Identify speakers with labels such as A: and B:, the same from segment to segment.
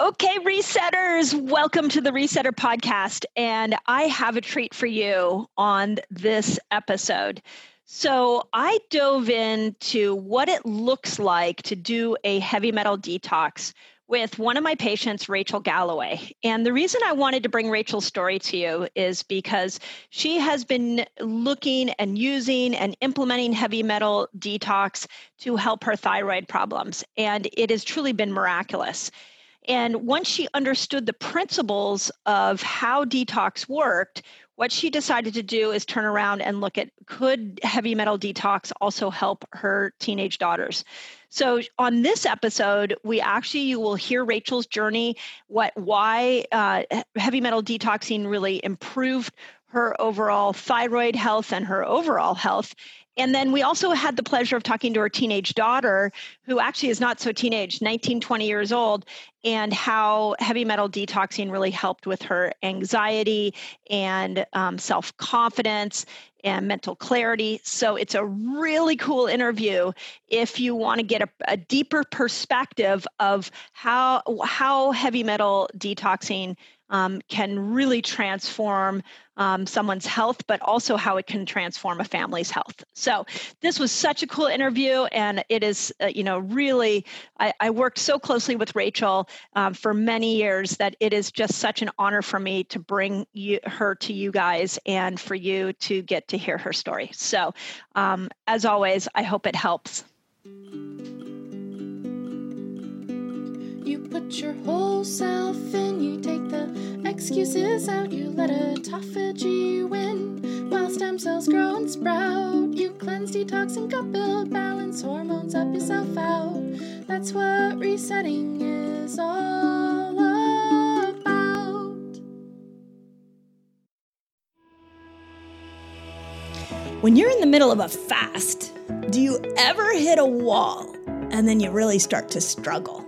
A: Okay, resetters, welcome to the Resetter podcast. And I have a treat for you on this episode. So, I dove into what it looks like to do a heavy metal detox with one of my patients, Rachel Galloway. And the reason I wanted to bring Rachel's story to you is because she has been looking and using and implementing heavy metal detox to help her thyroid problems. And it has truly been miraculous. And once she understood the principles of how detox worked, what she decided to do is turn around and look at could heavy metal detox also help her teenage daughters so on this episode, we actually you will hear Rachel's journey, what why uh, heavy metal detoxing really improved her overall thyroid health and her overall health. And then we also had the pleasure of talking to her teenage daughter, who actually is not so teenage, 19, 20 years old, and how heavy metal detoxing really helped with her anxiety and um, self confidence and mental clarity. So it's a really cool interview if you want to get a, a deeper perspective of how how heavy metal detoxing um, can really transform um, someone's health, but also how it can transform a family's health. So this was such a cool interview, and it is, uh, you know, really. I, I, worked so closely with Rachel um, for many years that it is just such an honor for me to bring you, her to you guys and for you to get to hear her story. So, um, as always, I hope it helps.
B: You put your whole self in, you take the excuses out, you let autophagy win. While stem cells grow and sprout, cleanse, detox, and gut build, balance hormones up yourself out. That's what resetting is all about.
C: When you're in the middle of a fast, do you ever hit a wall and then you really start to struggle?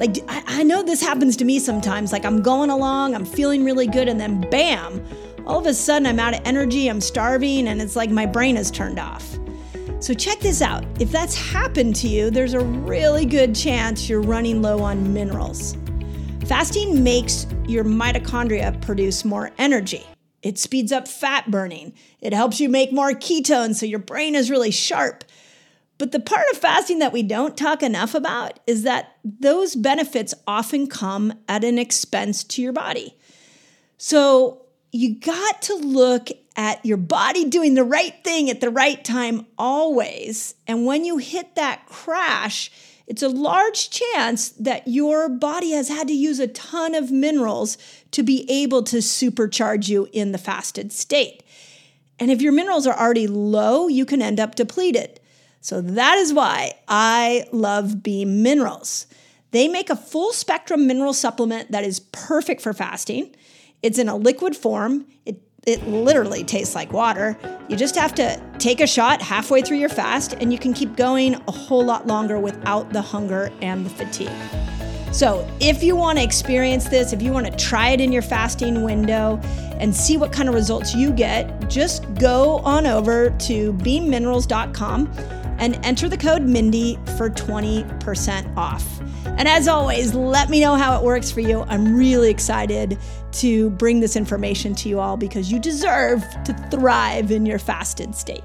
C: Like, I, I know this happens to me sometimes. Like, I'm going along, I'm feeling really good, and then bam, all of a sudden I'm out of energy, I'm starving, and it's like my brain is turned off. So, check this out. If that's happened to you, there's a really good chance you're running low on minerals. Fasting makes your mitochondria produce more energy. It speeds up fat burning. It helps you make more ketones so your brain is really sharp. But the part of fasting that we don't talk enough about is that those benefits often come at an expense to your body. So you got to look at your body doing the right thing at the right time always. And when you hit that crash, it's a large chance that your body has had to use a ton of minerals to be able to supercharge you in the fasted state. And if your minerals are already low, you can end up depleted. So that is why I love Beam Minerals. They make a full spectrum mineral supplement that is perfect for fasting. It's in a liquid form. It it literally tastes like water. You just have to take a shot halfway through your fast and you can keep going a whole lot longer without the hunger and the fatigue. So, if you want to experience this, if you want to try it in your fasting window and see what kind of results you get, just go on over to beamminerals.com and enter the code Mindy for 20% off. And as always, let me know how it works for you. I'm really excited to bring this information to you all because you deserve to thrive in your fasted state.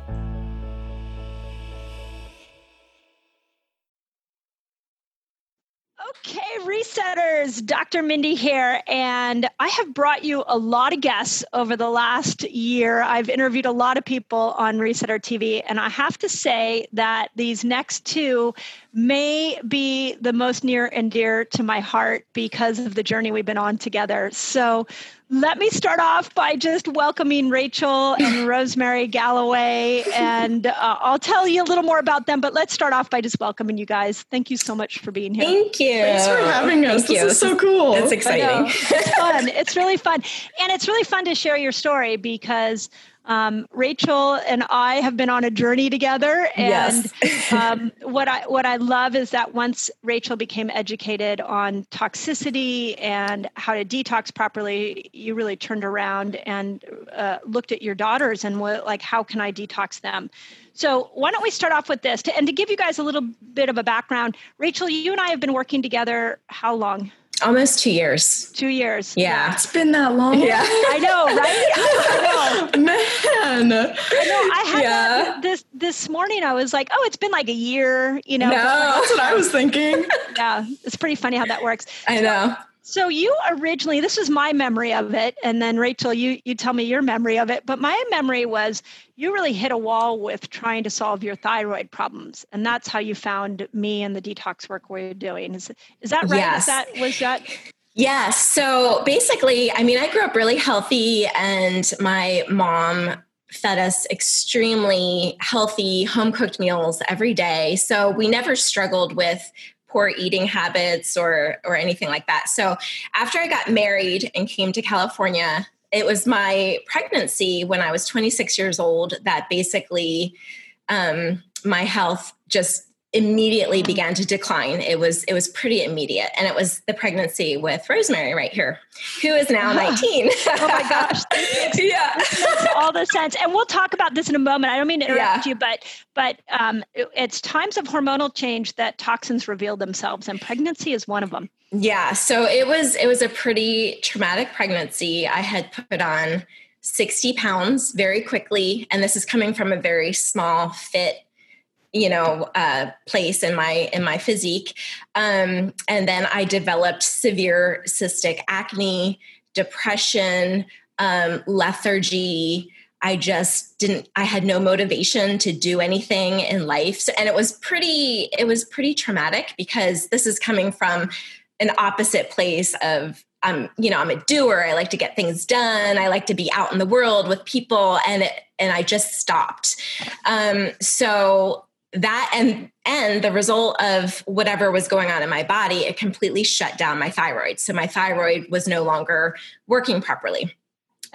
A: Resetters, Dr. Mindy here, and I have brought you a lot of guests over the last year. I've interviewed a lot of people on Resetter TV, and I have to say that these next two may be the most near and dear to my heart because of the journey we've been on together. So let me start off by just welcoming Rachel and Rosemary Galloway, and uh, I'll tell you a little more about them. But let's start off by just welcoming you guys. Thank you so much for being here.
D: Thank you.
E: Thanks for having us. Thank this you. is so cool.
D: It's exciting.
A: It's fun. It's really fun, and it's really fun to share your story because um, Rachel and I have been on a journey together, and yes. um, what I what I love is that once Rachel became educated on toxicity and how to detox properly, you really turned around and uh, looked at your daughters and what, like, how can I detox them? So why don't we start off with this? To, and to give you guys a little bit of a background, Rachel, you and I have been working together how long?
D: Almost two years.
A: Two years.
D: Yeah.
E: It's been that long.
D: Yeah.
A: I know, right? I know.
E: Man.
A: I know. I had
D: Yeah.
A: that this this morning. I was like, oh, it's been like a year, you know.
D: No.
E: That's what I was thinking.
A: Yeah, it's pretty funny how that works.
D: I know.
A: So you originally, this is my memory of it, and then Rachel, you you tell me your memory of it. But my memory was you really hit a wall with trying to solve your thyroid problems, and that's how you found me and the detox work we're doing. Is is that right?
D: Yes.
A: Is that was that?
D: Yes. So basically, I mean, I grew up really healthy, and my mom fed us extremely healthy home cooked meals every day. So we never struggled with poor eating habits or or anything like that. So after I got married and came to California, it was my pregnancy when I was 26 years old that basically um, my health just immediately began to decline. It was it was pretty immediate, and it was the pregnancy with Rosemary right here, who is now 19.
A: Oh my gosh,
D: yeah.
A: all the sense. And we'll talk about this in a moment. I don't mean to interrupt
D: Yeah.
A: you, but but um, it- it's times of hormonal change that toxins reveal themselves, and pregnancy is one of them.
D: Yeah, so it was it was a pretty traumatic pregnancy. I had put on 60 pounds very quickly, and this is coming from a very small fit, you know, uh, place in my in my physique. Um, and then I developed severe cystic acne, depression, um, lethargy. I just didn't. I had no motivation to do anything in life, so, and it was pretty. It was pretty traumatic because this is coming from an opposite place of I'm, you know, I'm a doer. I like to get things done. I like to be out in the world with people, and it, and I just stopped. Um, so that and and the result of whatever was going on in my body, it completely shut down my thyroid. So my thyroid was no longer working properly.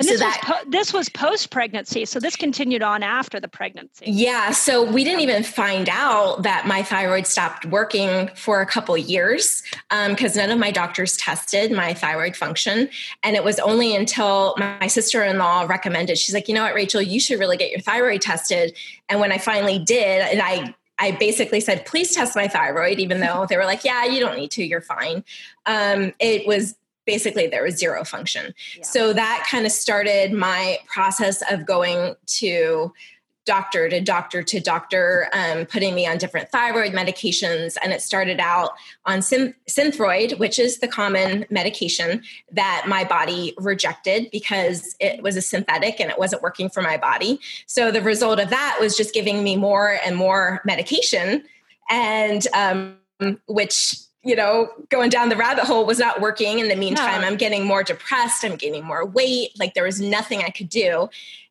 A: And
D: So
A: this
D: that-
A: was po- this was post pregnancy, so this continued on after the pregnancy.
D: Yeah, so we didn't even find out that my thyroid stopped working for a couple years because none of my doctors tested my thyroid function. And it was only until my sister in law recommended, she's like, you know what, Rachel, you should really get your thyroid tested. And when I finally did, and I I basically said, please test my thyroid, even though they were like, yeah, you don't need to, you're fine. Um, it was basically there was zero function.
A: Yeah.
D: So that kind of started my process of going to doctor to doctor to doctor, um, putting me on different thyroid medications. And it started out on Syn- Synthroid, which is the common medication that my body rejected because it was a synthetic and it wasn't working for my body. So the result of that was just giving me more and more medication, and um, which you know, going down the rabbit hole was not working. In the meantime,
A: No.
D: I'm getting more depressed. I'm gaining more weight. Like there was nothing I could do.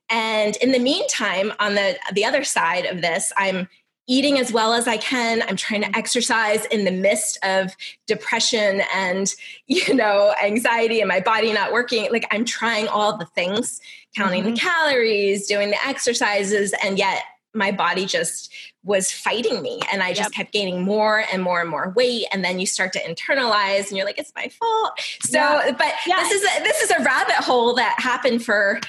D: And in the meantime, on the the other side of this, I'm eating as well as I can. I'm trying to mm-hmm. exercise in the midst of depression and you know anxiety and my body not working. Like I'm trying all the things, counting the mm-hmm. calories, doing the exercises, and yet my body just was fighting me and i just
A: Yep.
D: kept gaining more and more and more weight and then you start to internalize and you're like it's my fault so
A: Yeah.
D: but
A: Yeah.
D: this is a, this is a rabbit hole that happened for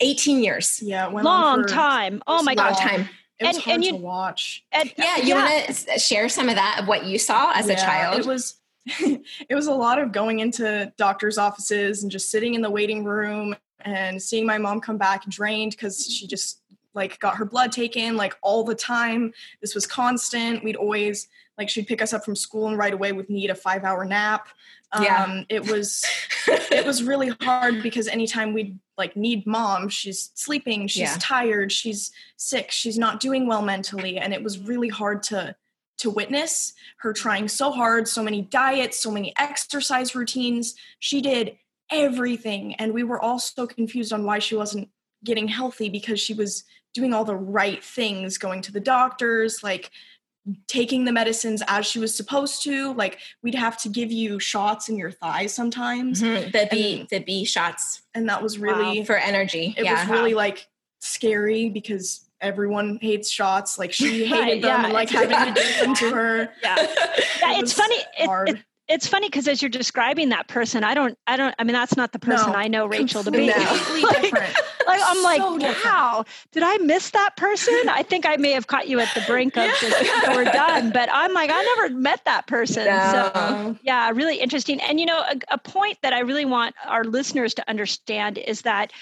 D: 18 years
E: Yeah, it went
A: Long
E: for-
A: time. Oh my
D: God.
A: long
D: time
E: It was
A: And-
E: hard
A: and
E: to
A: you-
E: watch.
A: And-
D: yeah you want to share some of that of what you saw as a child
E: It was it was a lot of going into doctors' offices and just sitting in the waiting room and seeing my mom come back drained because she just like got her blood taken like all the time. This was constant. We'd always like she'd pick us up from school and right away would need a five hour nap. Um,
D: Yeah.
E: it was it was really hard because anytime we'd like need mom, she's sleeping, she's
D: Yeah.
E: tired, she's sick, she's not doing well mentally, and it was really hard to to witness her trying so hard, so many diets, so many exercise routines. She did everything, and we were all so confused on why she wasn't getting healthy because she was doing all the right things, going to the doctors, like taking the medicines as she was supposed to. Like we'd have to give you shots in your thighs sometimes,
D: Mhm, the b
E: And-
D: the b shots
E: and that was really
D: for energy
E: it
D: yeah
E: was really like scary because everyone hates shots. Like she hated
A: Right,
E: them
A: yeah,
E: and like
A: it's-
E: having to give them to her.
A: Yeah.
E: It
A: Yeah, it's
E: was
A: funny. It, it, it's funny because as you're describing that person, I don't, I don't, I mean, that's not the person
E: No,
A: I know Rachel to be.
E: completely
A: like,
E: different.
A: like, I'm like,
E: So different.
A: wow, did I miss that person? I think I may have caught you at the brink of just, we're done, but I'm like, I never met that person. So yeah, really interesting. And you know, a, a point that I really want our listeners to understand is that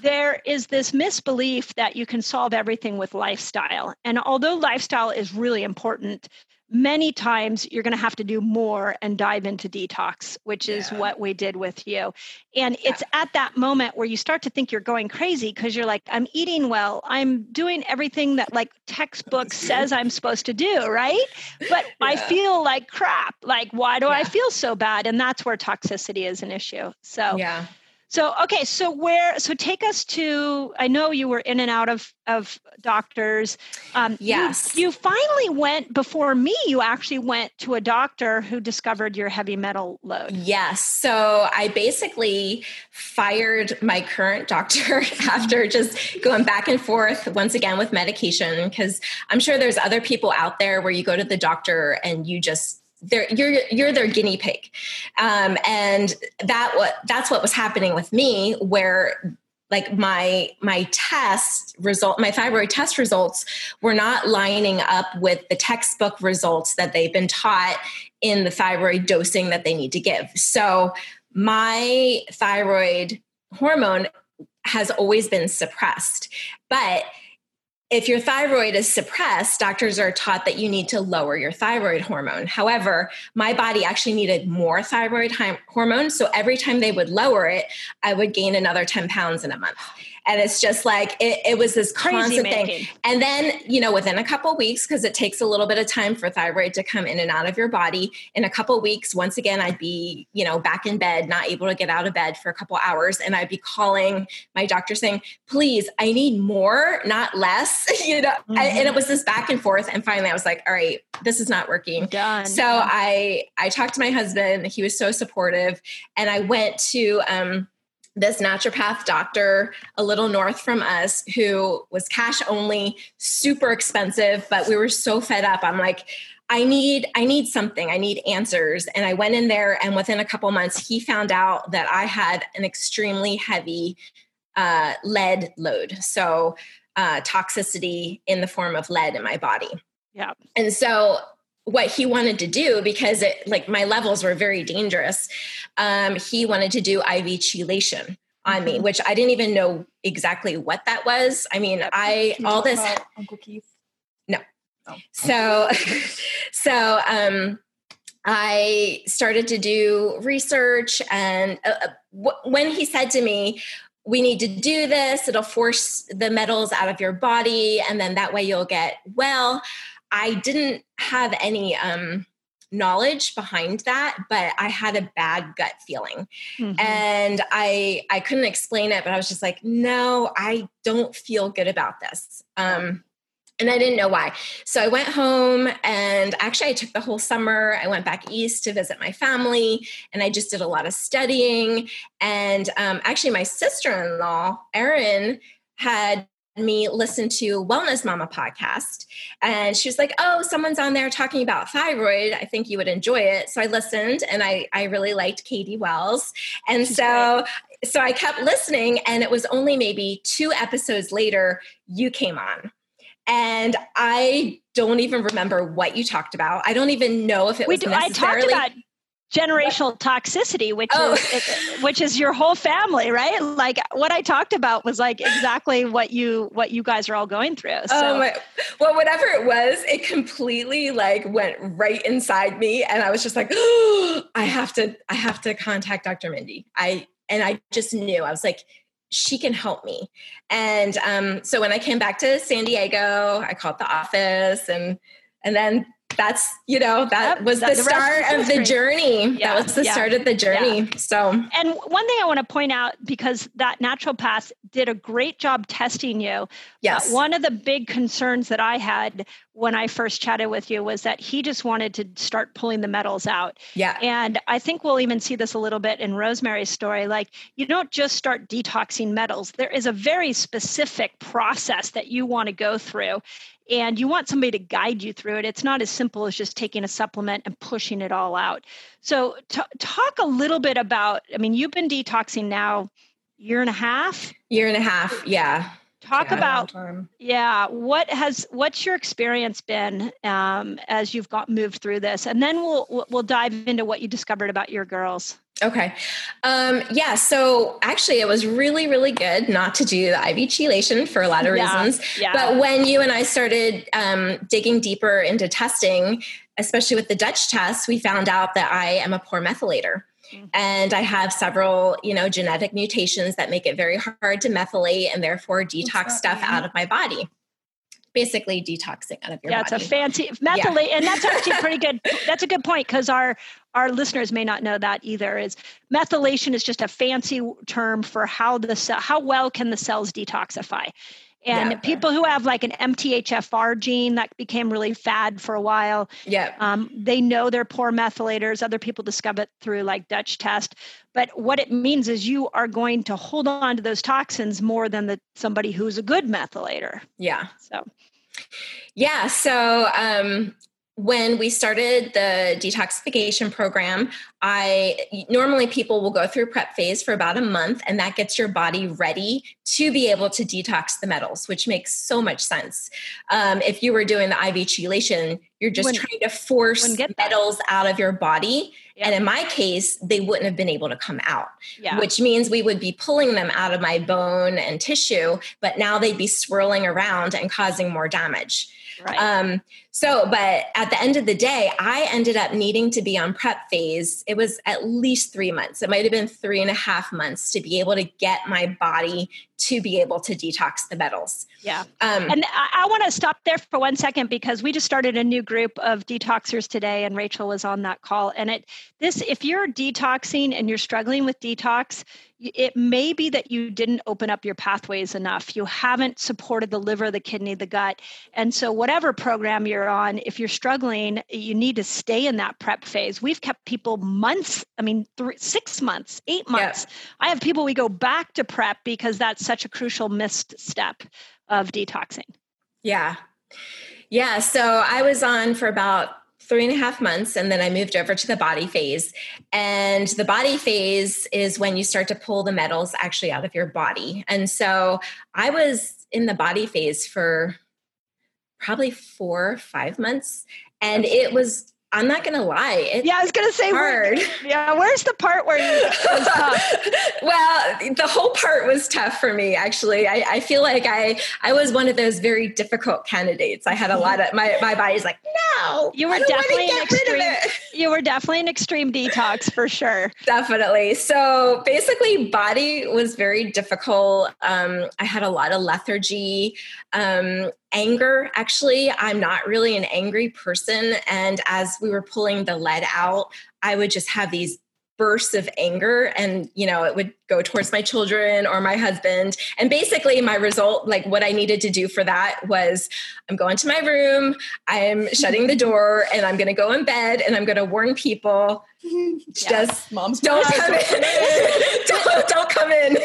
A: there is this misbelief that you can solve everything with lifestyle. And although lifestyle is really important, many times you're going to have to do more and dive into detox, which is
E: Yeah.
A: what we did with you. And it's at that moment where you start to think you're going crazy because you're like, I'm eating well, I'm doing everything that like textbook says I'm supposed to do, right? But I feel like crap. Like, why do I feel so bad? And that's where toxicity is an issue. So,
D: Yeah.
A: So okay, so where? So take us to. I know you were in and out of of doctors. Um, you-
D: Yes.
A: you, finally went before me. You actually went to a doctor who discovered your heavy metal load.
D: Yes. So I basically fired my current doctor after just going back and forth once again with medication because I'm sure there's other people out there where you go to the doctor and you just they're, you're you're their guinea pig, um, and that what that's what was happening with me where like my my test result my thyroid test results were not lining up with the textbook results that they've been taught in the thyroid dosing that they need to give. So my thyroid hormone has always been suppressed but if your thyroid is suppressed, doctors are taught that you need to lower your thyroid hormone. However, my body actually needed more thyroid hy- hormone. So every time they would lower it, I would gain another 10 pounds in a month. And it's just like, it, it was this
A: Crazy
D: constant thing. And then, you know, within a couple weeks, because it takes a little bit of time for thyroid to come in and out of your body, in a couple weeks, once again, I'd be, you know, back in bed, not able to get out of bed for a couple hours. And I'd be calling my doctor saying, please, I need more, not less, you know. And, and it was this back and forth. And finally, I was like, all right, this is not working.
A: Done.
D: So I I talked to my husband. He was so supportive, and I went to um, this naturopath doctor a little north from us who was cash only, super expensive, but we were so fed up. I'm like. I need I need something. I need answers. And I went in there and within a couple months he found out that I had an extremely heavy uh, lead load. So uh, toxicity in the form of lead in my body.
A: yeah.
D: And so what he wanted to do because it like my levels were very dangerous. Um he wanted to do iv chelation on me which i didn't even know exactly what that was. I mean i all this
E: Uncle Keith. No.
D: So so um i started to do research and uh, uh, w- when he said to me we need to do this. It'll force the metals out of your body and then that way you'll get well i didn't have any um knowledge behind that but i had a bad gut feeling.
A: Mhm.
D: and i i couldn't explain it but i was just like no i don't feel good about this. Um and i didn't know why. So i went home and actually i took the whole summer i went back east to visit my family and i just did a lot of studying. And um, actually my sister-in-law erin had me listen to wellness mama podcast and she was like oh someone's on there talking about thyroid. I think you would enjoy it. So i listened and i i really liked katie wells. And
A: She's
D: so so i kept listening and it was only maybe two episodes later you came on. And i don't even remember what you talked about. I don't even know if it
A: we
D: was
A: do, I talked
D: necessarily
A: about generational toxicity, which
D: Oh.
A: is which is your whole family, right? Like what I talked about was like exactly what you what you guys are all going through. So
D: Oh my, well, whatever it was, it completely like went right inside me, and I was just like, oh, I have to, I have to contact Dr. Mindy. I and I just knew I was like, she can help me. And um, so when I came back to San Diego, I called the office, and and then that's you know that
A: Yep,
D: was
A: that-
D: the
A: the
D: start of the journey.
A: Yeah,
D: that was the
A: yeah,
D: start of the journey. So
A: And one thing I want to point out because that natural naturopath did a great job testing you.
D: Yes.
A: one of the big concerns that I had when I first chatted with you was that he just wanted to start pulling the metals out.
D: Yeah.
A: And I think we'll even see this a little bit in Rosemary's story. Like, you don't just start detoxing metals, there is a very specific process that you want to go through. And you want somebody to guide you through it. It's not as simple as just taking a supplement and pushing it all out. So, t- talk a little bit about I mean, you've been detoxing now year and a half
D: Year and a half. Yeah.
A: talk
D: Yeah.
A: about yeah what has what's your experience been um, as you've got moved through this and then we'll we'll- we'll dive into what you discovered about your girls
D: Okay. Um, yeah. So actually, it was really, really good not to do the IV chelation for a lot of
A: Yeah,
D: reasons.
A: yeah.
D: But when you and I started um, digging deeper into testing, especially with the Dutch test, we found out that I am a poor methylator.
A: Mhm.
D: And I have several, you know, genetic mutations that make it very hard to methylate and therefore detox stuff out of my body. Basically, detoxing out of your body.
A: yeah
D: body.
A: it's a fancy methylate and that's actually pretty good that's a good point because our our listeners may not know that either is methylation is just a fancy term for how the cell how well can the cells detoxify and
D: Yeah.
A: people who have like an mthfr gene that became really fad for a while
D: yeah.
A: Um, they know they're poor methylators. Other people discover it through like Dutch test. But what it means is you are going to hold on to those toxins more than the somebody who's a good methylator.
D: Yeah.
A: So
D: Yeah. So um, when we started the detoxification program, I normally people will go through prep phase for about a month, and that gets your body ready to be able to detox the metals, which makes so much sense. Um, if you were doing the IV chelation, you're just trying to force metals out of your body.
A: Yeah.
D: And in my case, they wouldn't have been able to come out
A: yeah,
D: which means we would be pulling them out of my bone and tissue, but now they'd be swirling around and causing more damage.
A: Right.
D: Um, so, but at the end of the day, I ended up needing to be on prep phase. It was at least three months. It might have been three and a half months to be able to get my body to be able to detox the metals.
A: yeah.
D: Um,
A: And I, I want to stop there for one second because we just started a new group of detoxers today, and Rachel was on that call. And it this if you're detoxing and you're struggling with detox, it may be that you didn't open up your pathways enough. You haven't supported the liver, the kidney, the gut, and so whatever program you're on, if you're struggling, you need to stay in that prep phase. We've kept people months. I mean, three, six months, eight months. I have people we go back to prep because that's such a crucial missed step of detoxing.
D: Yeah. Yeah. So I was on for about three and a half months and then I moved over to the body phase. And the body phase is when you start to pull the metals actually out of your body. And so I was in the body phase for probably four or five months. And it was, I'm not going to lie, it's
A: Yeah, I was gonna say where-
D: hard.
A: yeah, where's the part where you, was tough?
D: well, the whole part was tough for me. Actually, I, I feel like I I was one of those very difficult candidates. I had a lot of my my body's like, no,
A: You were
D: I don't wanna
A: definitely an
D: get rid of
A: extreme-. You were definitely an extreme detox for sure.
D: Definitely. So basically, body was very difficult. Um, I had a lot of lethargy, um, anger. Actually, I'm not really an angry person. And as we were pulling the lead out, I would just have these bursts of anger and you know it would go towards my children or my husband and basically my result like what i needed to do for that was i'm going to my room i'm shutting the door and i'm going to go in bed and i'm going to warn people just
E: Mom's
D: don't come in. don't, don't come in.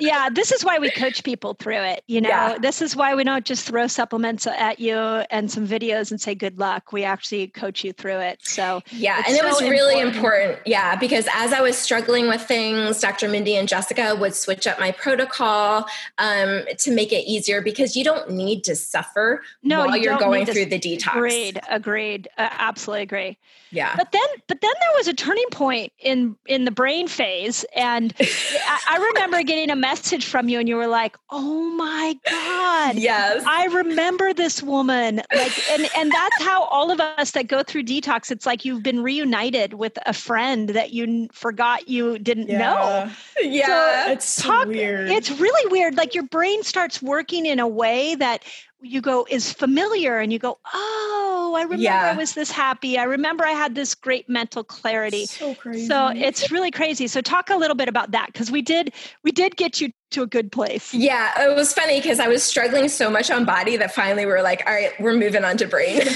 A: yeah, this is why we coach people through it. You know,
D: Yeah.
A: this is why we don't just throw supplements at you and some videos and say good luck. We actually coach you through it. So
D: Yeah, and it was really
A: important.
D: important. Yeah, because as I was struggling with things, Dr. Mindy and Jessica would switch up my protocol um, to make it easier because you don't need to suffer
A: no,
D: while
A: you
D: you're going through the detox.
A: Agreed, agreed, uh, absolutely agree.
D: Yeah.
A: But then, but then there was a turning point in in the brain phase, and I, I remember getting a message from you, and you were like, "Oh my god."
D: Yes.
A: I remember this woman. Like and and that's how all of us that go through detox it's like you've been reunited with a friend that you forgot you didn't know.
D: yeah.
E: it's so
A: talk-
E: weird.
A: It's really weird. Like your brain starts working in a way that you go is familiar and you go, oh, I remember
D: Yeah.
A: I was this happy. I remember I had this great mental clarity.
E: So crazy.
A: So it's really crazy. So talk a little bit about that because we did we did get you to a good place.
D: Yeah, it was funny because I was struggling so much on body that finally we are like, all right, we're moving on to brain.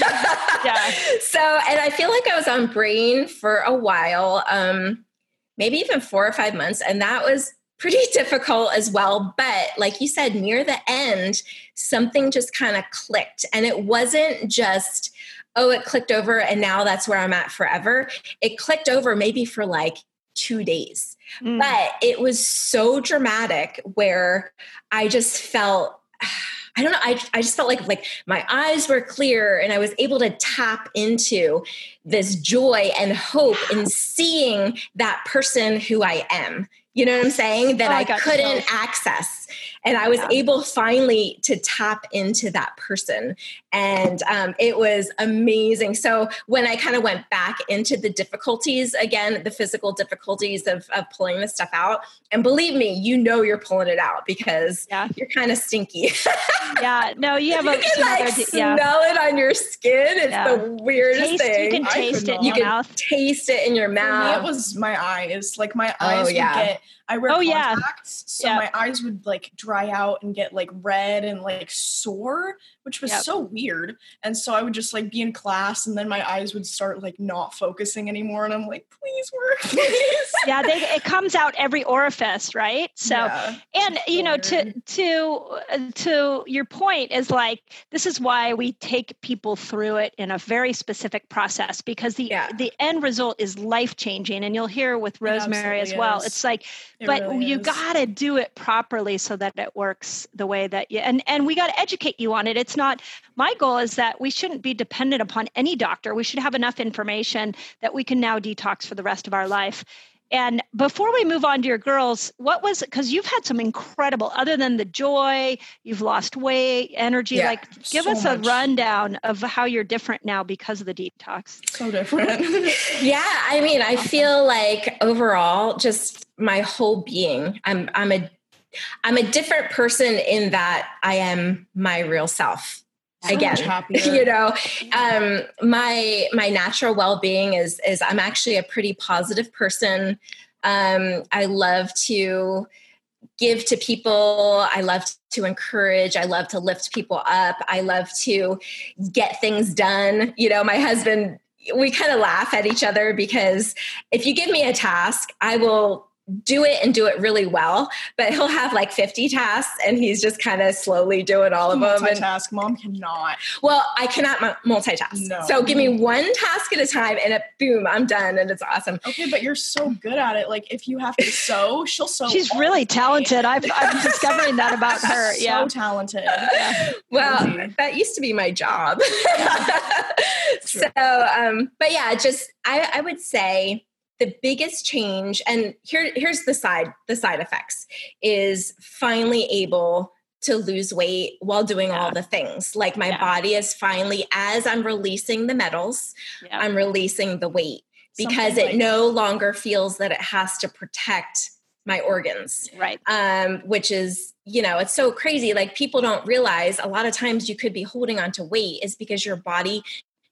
A: Yeah.
D: So, and I feel like I was on brain for a while, um, maybe even four or five months. And that was pretty difficult as well. But like you said, near the end, something just kind of clicked. And it wasn't just, oh, it clicked over and now that's where I'm at forever. It clicked over maybe for like two days
A: Mm.
D: but it was so dramatic where i just felt i don't know I, I just felt like like my eyes were clear and i was able to tap into this joy and hope in seeing that person who i am you know what i'm saying that
A: Oh, I
D: i couldn't
A: chills.
D: access and i was
A: Yeah.
D: able finally to tap into that person and um, it was amazing so when i kind of went back into the difficulties again the physical difficulties of, of pulling this stuff out and believe me you know you're pulling it out because
A: Yeah.
D: you're kind of stinky
A: Yeah. No, you have
D: you
A: a
D: can
A: some
D: like
A: other d-
D: smell it on your skin it's
A: Yeah.
D: the weirdest
A: Taste,
D: thing
A: you can
E: I
A: taste it in.
D: You
A: your
D: can
A: mouth.
D: taste it in your
E: For me,
D: mouth
E: it was my eyes. Like my
D: Oh,
E: eyes
D: yeah.
E: would get. I wear
A: Oh, yeah.
E: contacts, so
A: Yeah.
E: my eyes would like dry out and get like red and like sore, which was
A: Yep.
E: so weird. And so I would just like be in class, and then my eyes would start like not focusing anymore, and I'm like, please work, please.
A: Yeah, they, it comes out every orifice, right? So
E: Yeah.
A: and you know to to uh, to your point is like this is why we take people through it in a very specific process because the
D: Yeah.
A: the end result is life changing and you'll hear with rosemary as well
E: is.
A: it's like
E: It
A: but
E: really
A: you got to do it properly so that it works the way that you and and we got to educate you on it. It's not my goal is that we shouldn't be dependent upon any doctor. We should have enough information that we can now detox for the rest of our life and before we move on to your girls what was because you've had some incredible other than the joy you've lost weight energy
D: Yeah,
A: like give
E: so
A: us a
E: much.
A: rundown of how you're different now because of the detox
E: so different.
D: Yeah, I mean, I feel like overall, just my whole being, I'm I'm a I'm a different person in that I am my real self.
E: So
D: Again, you know, um, my my natural well being is is I'm actually a pretty positive person. Um, I love to give to people. I love to encourage. I love to lift people up. I love to get things done. You know, my husband, we kind of laugh at each other because if you give me a task, I will do it and do it really well, but he'll have like 50 tasks and he's just kind of slowly doing all of them. And
E: Multitask. Mom cannot.
D: well, I cannot multitask.
E: No.
D: So give me one task at a time and it, boom, I'm done and it's awesome.
E: Okay, but you're so good at it. Like if you have to sew, she'll sew.
A: she's really
E: day.
A: talented I've, I'm discovering that about her
E: So
A: yeah
E: talented.
D: Well,
E: Crazy.
D: that used to be my job.
E: True.
D: so, um, but yeah, just I, I would say the biggest change, and here here's the side the side effects is finally able to lose weight while doing all the things. Like my
A: Yeah.
D: body is finally, as I'm releasing the metals,
A: yeah.
D: I'm releasing the weight because
E: Something
D: it
E: like-
D: no longer feels that it has to protect my organs.
A: Right.
D: Um, which is you know it's so crazy. Like people don't realize a lot of times you could be holding on to weight is because your body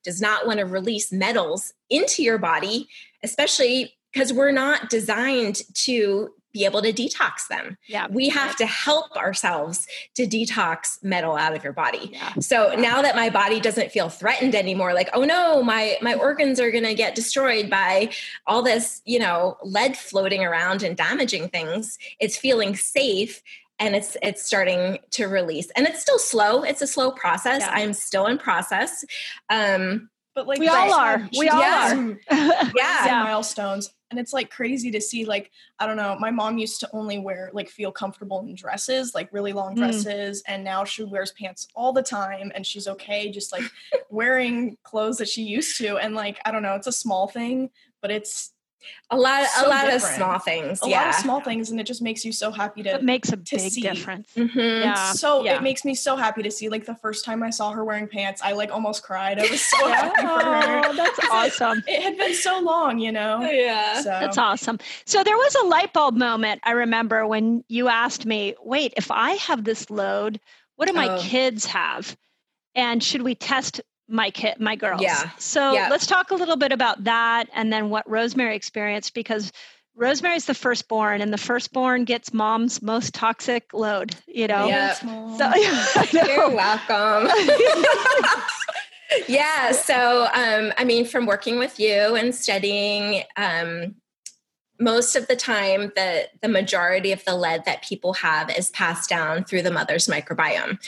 D: does not want to release metals into your body especially because we're not designed to be able to detox them
A: yeah
D: we have to help ourselves to detox metal out of your body
A: yeah
D: so now that my body doesn't feel threatened anymore, like, oh no, my my organs are gonna get destroyed by all this, you know, lead floating around and damaging things, it's feeling safe and it's it's starting to release. And it's still slow. It's a slow process.
A: Yeah.
D: I'm still in process. Um
E: But like
A: We
E: you
A: all are. We
E: she's
A: all
E: got
D: are. yeah.
A: Yeah.
E: milestones and it's like crazy to see like i don't know my mom used to only wear like feel comfortable in dresses like really long
A: Mm.
E: dresses and now she wears pants all the time and she's okay just like wearing clothes that she used to and like i don't know it's a small thing but it's
D: A lot
E: So
D: a lot of small things.
E: a
D: yeah.
E: lot of small things and it just makes you so happy to
A: it makes a
E: to
A: big
E: see.
A: difference
D: Mhm.
A: yeah
E: so
A: yeah.
E: it makes me so happy to see like the first time i saw her wearing pants i like almost cried i was so
A: Yeah.
E: happy for her
A: Oh, that's awesome
E: it had been so long you know
D: Yeah.
E: so
A: That's awesome. So there was a light bulb moment I remember when you asked me, wait, if I have this load, What do my
D: Oh.
A: kids have? And should we test my kid, my girls?
D: Yeah.
A: So
D: Yeah.
A: let's talk a little bit about that and then what Rosemary experienced because Rosemary's the firstborn and the firstborn gets mom's most toxic load, you know?
D: Yeah.
A: So, I know.
D: You're welcome. yeah. So, um, I mean, from working with you and studying, um, most of the time, the the majority of the lead that people have is passed down through the mother's microbiome,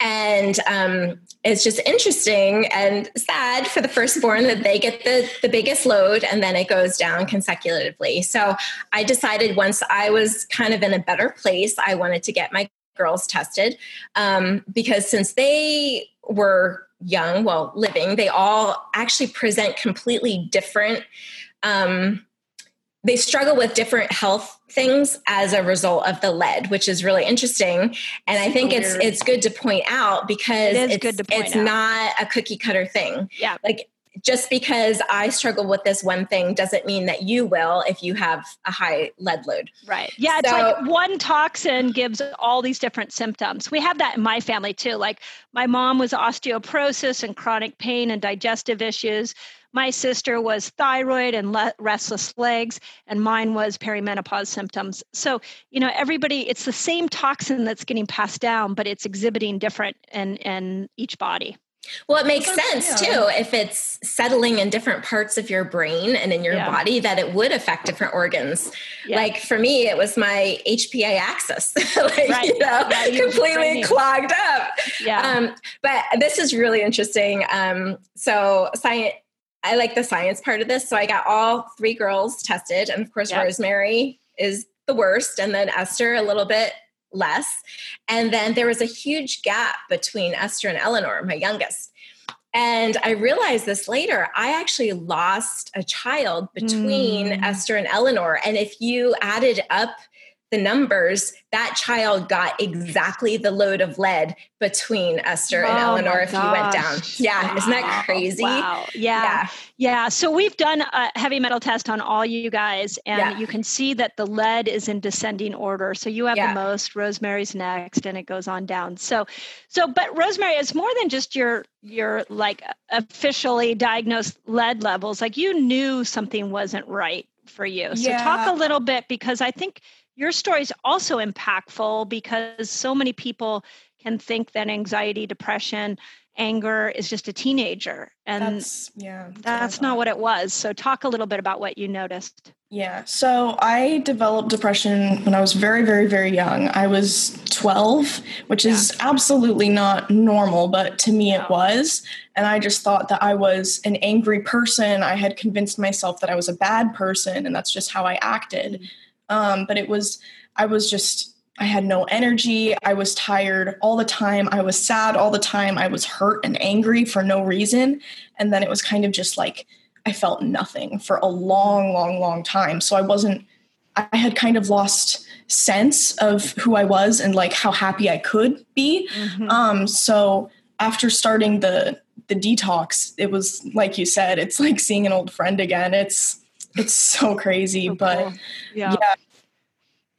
D: and um, it's just interesting and sad for the firstborn that they get the the biggest load, and then it goes down consecutively. So, I decided once I was kind of in a better place, I wanted to get my girls tested um, because since they were young, well, living, they all actually present completely different. Um, they struggle with different health things as a result of the lead, which is really interesting. And I think it's it's good to point out because
A: It
D: it's,
A: good to point
D: it's
A: out.
D: not a cookie cutter thing.
A: Yeah.
D: Like just because I struggle with this one thing doesn't mean that you will if you have a high lead load.
A: Right. Yeah. It's like one toxin gives all these different symptoms. We have that in my family too. Like my mom was osteoporosis and chronic pain and digestive issues. My sister was thyroid and le- restless legs, and mine was perimenopause symptoms. So, you know, everybody, it's the same toxin that's getting passed down, but it's exhibiting different in, in each body.
D: Well, it makes sense too if it's settling in different parts of your brain and in your
A: Yeah.
D: body that it would affect different organs.
A: Yeah.
D: Like for me, it was my HPA axis, like
A: Right.
D: you know,
A: Yeah,
D: completely clogged up.
A: yeah.
D: Um, but this is really interesting. Um, so science. I like the science part of this. So I got all three girls tested, and of course,
A: Yeah.
D: Rosemary is the worst, and then Esther a little bit less. And then there was a huge gap between Esther and Eleanor, my youngest. And I realized this later. I actually lost a child between
A: Mm.
D: Esther and Eleanor. And if you added up the numbers, that child got exactly the load of lead between Esther and
A: Oh
D: Eleanor
A: my
D: if you went down.
A: gosh.
D: Yeah, isn't that crazy?
A: Wow. Yeah.
D: Yeah.
A: Yeah, so we've done a heavy metal test on all you guys, and
D: Yeah.
A: you can see that the lead is in descending order. So you have
D: Yeah.
A: the most, Rosemary's next, and it goes on down. So, so, but Rosemary, it's more than just your your like officially diagnosed lead levels. Like you knew something wasn't right for you. So talk a little bit because I think your story is also impactful because so many people can think that anxiety, depression, anger is just a teenager, and
E: That's yeah.
A: that's not what it was. So, talk a little bit about what you noticed.
E: Yeah. So I developed depression when I was very, very, very young. I was 12, which is absolutely not normal, but to me it was. And I just thought that I was an angry person. I had convinced myself that I was a bad person, and that's just how I acted. Mm. Um, but it was, I was just, I had no energy. I was tired all the time. I was sad all the time. I was hurt and angry for no reason. And then it was kind of just like, I felt nothing for a long, long, long time. So I wasn't, I had kind of lost sense of who I was and like how happy I could be.
A: Mm-hmm.
E: Um, so after starting the the detox, it was like you said, it's like seeing an old friend again. It's it's so crazy,
A: So
E: but
A: cool. yeah.
E: yeah.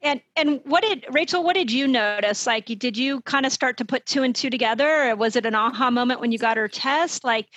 A: And and what did Rachel? What did you notice? Like, did you kind of start to put two and two together, or was it an aha moment when you got her test? Like,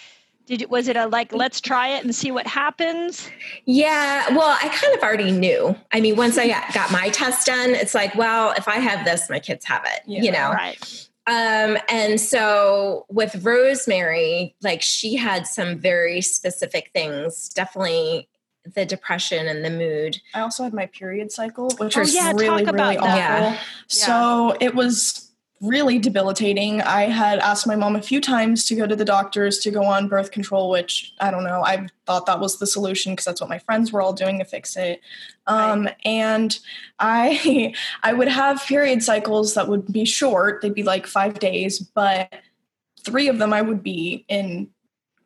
A: did was it a like let's try it and see what happens?
D: Yeah, well, I kind of already knew. I mean, once I got got my test done, it's like, well, if I have this, my kids have it,
E: Yeah.
D: you know?
A: Right.
D: Um, and so with Rosemary, like she had some very specific things, definitely the depression and the mood.
E: I also had my period cycle, which
A: Oh,
E: was
A: yeah,
E: really,
A: talk
E: really
A: about
E: awful.
A: that.
D: Yeah.
E: So it was really debilitating. I had asked my mom a few times to go to the doctors to go on birth control, which I don't know. I thought that was the solution because that's what my friends were all doing to fix it. Um, And I, I would have period cycles that would be short. They'd be like five days, but three of them I would be in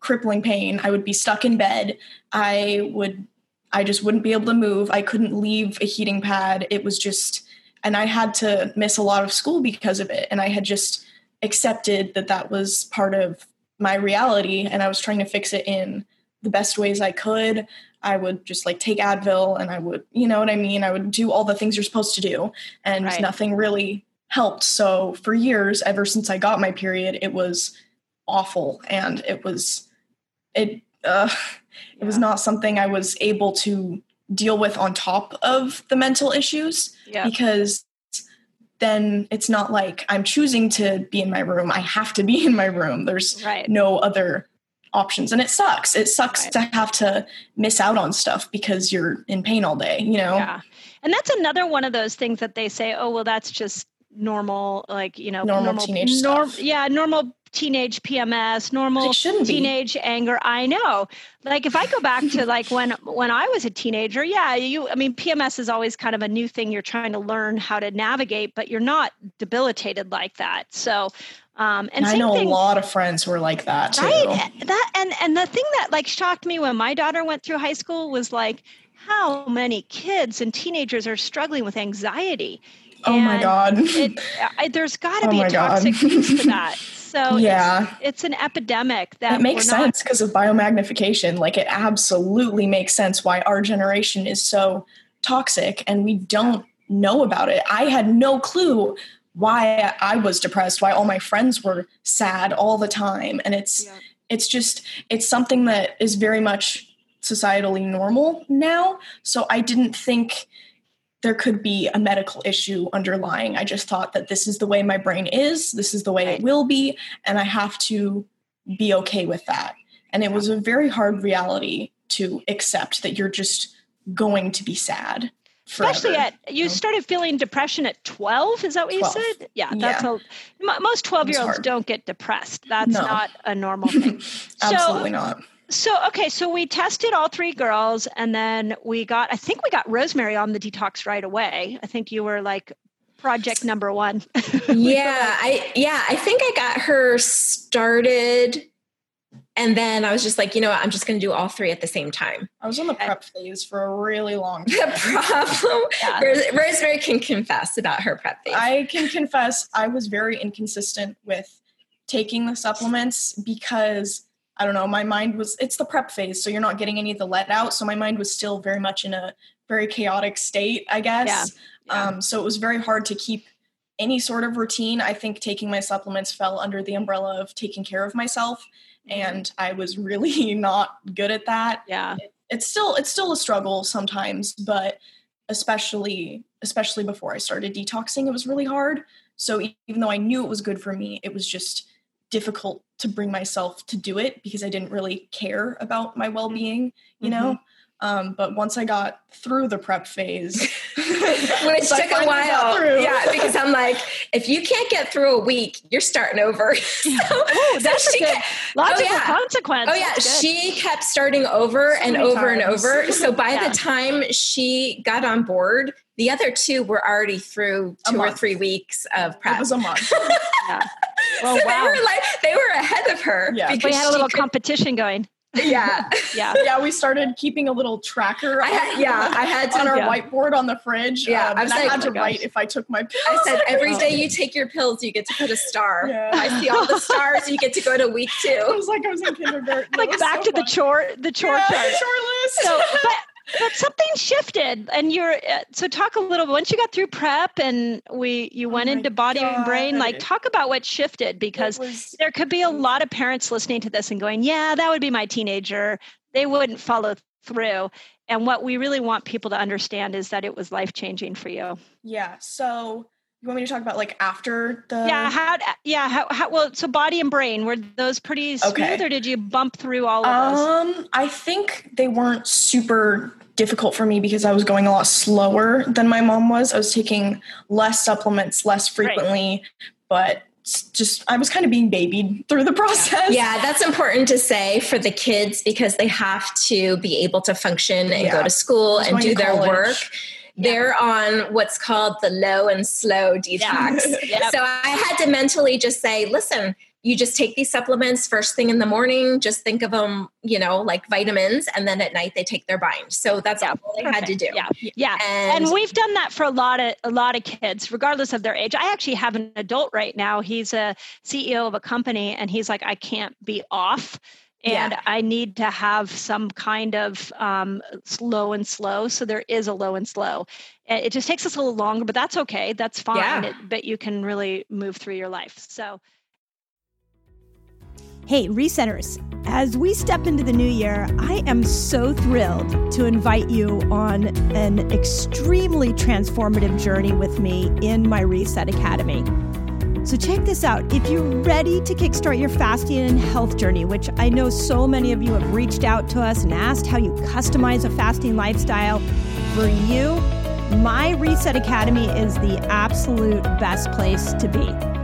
E: crippling pain. I would be stuck in bed. I would, I just wouldn't be able to move. I couldn't leave a heating pad. It was just, and I had to miss a lot of school because of it. And I had just accepted that that was part of my reality, and I was trying to fix it in the best ways I could. I would just like take Advil, and I would, you know what I mean. I would do all the things you're supposed to do, and
A: Right.
E: nothing really helped. So for years, ever since I got my period, it was awful and it was it uh, it was not something I was able to deal with on top of the mental issues
A: Yeah.
E: because then it's not like I'm choosing to be in my room. I have to be in my room. There's
A: Right.
E: no other options and it sucks. It sucks
A: Right.
E: to have to miss out on stuff because you're in pain all day, you know?
A: Yeah. And that's another one of those things that they say, oh, well, that's just normal, like, you know,
E: Normal teenage
A: norm-
E: stuff.
A: Yeah, normal teenage PMS, normal
E: shouldn't be.
A: teenage anger. I know. Like if I go back to like when when I was a teenager, yeah, you I mean PMS is always kind of a new thing you're trying to learn how to navigate, but you're not debilitated like that. So um and
E: And I know
A: thing,
E: a lot of friends who are like that too.
A: right that and and the thing that like shocked me when my daughter went through high school was like how many kids and teenagers are struggling with anxiety
E: Oh my god.
A: it, I, there's got to
E: Oh
A: be a
E: God.
A: toxic piece to that so
E: Yeah.
A: it's, it's an epidemic that
E: It makes sense because of biomagnification. Like it absolutely makes sense why our generation is so toxic and we don't know about it. I had no clue why I was depressed, why all my friends were sad all the time. And it's
A: Yeah.
E: it's just it's something that is very much societally normal now. So I didn't think there could be a medical issue underlying. I just thought that this is the way my brain is, this is the way it will be, and I have to be okay with that. And it was a very hard reality to accept that you're just going to be sad.
A: especially at you started feeling depression at 12 is that what
E: 12.
A: you said yeah that's a mo- most 12 year olds don't get depressed that's
E: No.
A: not a normal thing
E: Absolutely
A: so
E: not.
A: So okay so we tested all three girls and then we got i think we got rosemary on the detox right away i think you were like project number one
D: yeah, I yeah, I think I got her started and then I was just like, you know what, I'm just going to do all three at the same time.
E: I was on the prep phase for a really long time.
D: The problem,
A: Yeah.
D: Ros- Rosemary can confess about her prep phase.
E: I can confess I was very inconsistent with taking the supplements because I don't know, my mind was it's the prep phase, so you're not getting any of the let out. So my mind was still very much in a very chaotic state, I guess.
A: Yeah. Yeah.
E: Um, so it was very hard to keep any sort of routine. I think taking my supplements fell under the umbrella of taking care of myself. And I was really not good at that
A: yeah
E: it's still it's still a struggle sometimes but especially especially before i started detoxing it was really hard so even though i knew it was good for me it was just difficult to bring myself to do it because i didn't really care about my well-being you know um, but once i got through the prep phase
D: Which
E: so
D: took a while. Yeah, because I'm like, if you can't get through a week, you're starting over. so,
A: oh that's
D: she
A: a good
D: kept-
A: logical
D: yeah.
A: consequence
D: Oh yeah, she kept starting over
E: So
D: and
E: many
D: over and over. So by
A: Yeah.
D: the time she got on board, the other two were already through two or three weeks of prep.
E: it was a month
A: yeah. Well
D: so
A: wow
D: they were like they were ahead of her.
E: Yeah.
D: because
A: we had a little
D: could-
A: competition going
D: yeah.
A: yeah
E: yeah we started keeping a little tracker
D: I had, yeah, I had to
E: on our
A: Yeah.
E: whiteboard on the fridge
D: Yeah,
E: um,
D: I was
E: and i had
A: oh
E: to
A: my
E: write if i took my pills
D: I said every
A: Oh.
D: you take your pills, you get to put a star.
E: Yeah.
D: I see all the stars. You get to go to week two.
E: it was like i was in kindergarten
A: like
E: was
A: back
E: so
A: to the chore the chore
E: yeah,
A: chart
E: chore list.
A: so but but something shifted and you're uh, so talk a little once you got through prep and we you went
E: Oh
A: into body and brain like talk about what shifted because
E: was-
A: there could be a lot of parents listening to this and going yeah that would be my teenager. They wouldn't follow through and what we really want people to understand is that it was life changing for you.
E: Yeah. So you want me to talk about like after the?
A: yeah how yeah how, how well so body and brain were those pretty smooth
E: Okay.
A: or did you bump through all of those
E: Um, I think they weren't super difficult for me because I was going a lot slower than my mom was. I was taking less supplements less frequently, but just I was kind of being babied through the process.
D: Yeah, that's important to say for the kids because they have to be able to function and go to school and do
E: to
D: their
E: college.
D: work. They're on what's called the low and slow detox.
A: Yep.
D: So I had to mentally just say, listen, you just take these supplements first thing in the morning, just think of them, you know, like vitamins, and then at night they take their bind. So that's
A: Yeah,
D: all they had to do.
A: yeah. Yeah.
D: And,
A: and we've done that for a lot of a lot of kids regardless of their age. I actually have an adult right now. He's a ceo of a company and he's like i can't be off
F: and
D: Yeah.
F: I need to have some kind of um, low and slow. So there is a low and slow. It it just takes us a little longer, but that's okay. That's fine.
D: Yeah.
F: It, but you can really move through your life. So
A: Hey, resetters, as we step into the new year, I am so thrilled to invite you on an extremely transformative journey with me in my Reset Academy. So, check this out. If you're ready to kickstart your fasting and health journey, which I know so many of you have reached out to us and asked how you customize a fasting lifestyle for you, my Reset Academy is the absolute best place to be.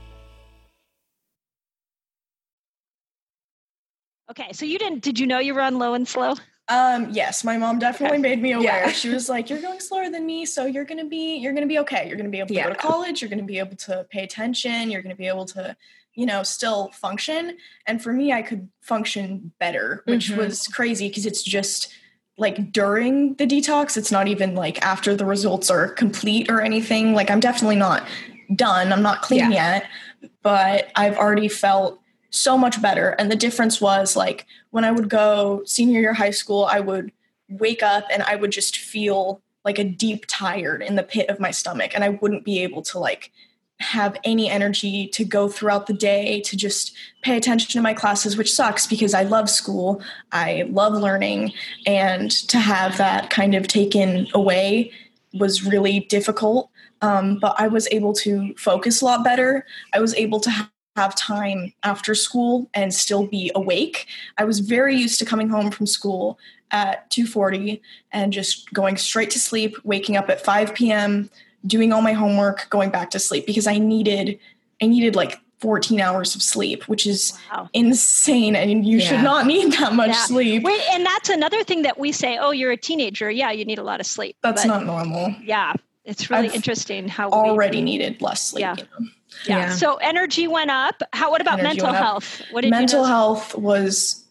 F: Okay, so you didn't? Did you know you were on low and slow?
E: Um, yes, my mom definitely
F: Okay.
E: made me aware.
D: Yeah.
E: She was like, "You're going slower than me, so you're gonna be you're gonna be okay. You're gonna be able to go to college. You're gonna be able to pay attention. You're gonna be able to, you know, still function." And for me, I could function better, which
D: Mhm.
E: was crazy because it's just like during the detox. It's not even like after the results are complete or anything. Like I'm definitely not done. I'm not clean yet, but I've already felt so much better. And the difference was like when I would go senior year high school, I would wake up and I would just feel like a deep tired in the pit of my stomach. And I wouldn't be able to like have any energy to go throughout the day to just pay attention to my classes, which sucks because I love school. I love learning. And to have that kind of taken away was really difficult. Um, but I was able to focus a lot better. I was able to have time after school and still be awake. I was very used to coming home from school at 2:40 and just going straight to sleep, waking up at 5 p.m., doing all my homework, going back to sleep because I needed I needed like 14 hours of sleep, which is
F: Wow.
E: insane and you should not need that much
F: Yeah.
E: sleep.
F: Wait, and that's another thing that we say. Oh, you're a teenager. Yeah, you need a lot of sleep.
E: That's
F: But,
E: not normal.
F: Yeah, it's really
E: I've
F: interesting how we,
E: Already needed less sleep.
F: Yeah.
E: you know?
F: Yeah.
D: Yeah.
F: So energy went up. How? What about
E: Energy
F: mental health? What did
E: mental
F: you know?
E: health was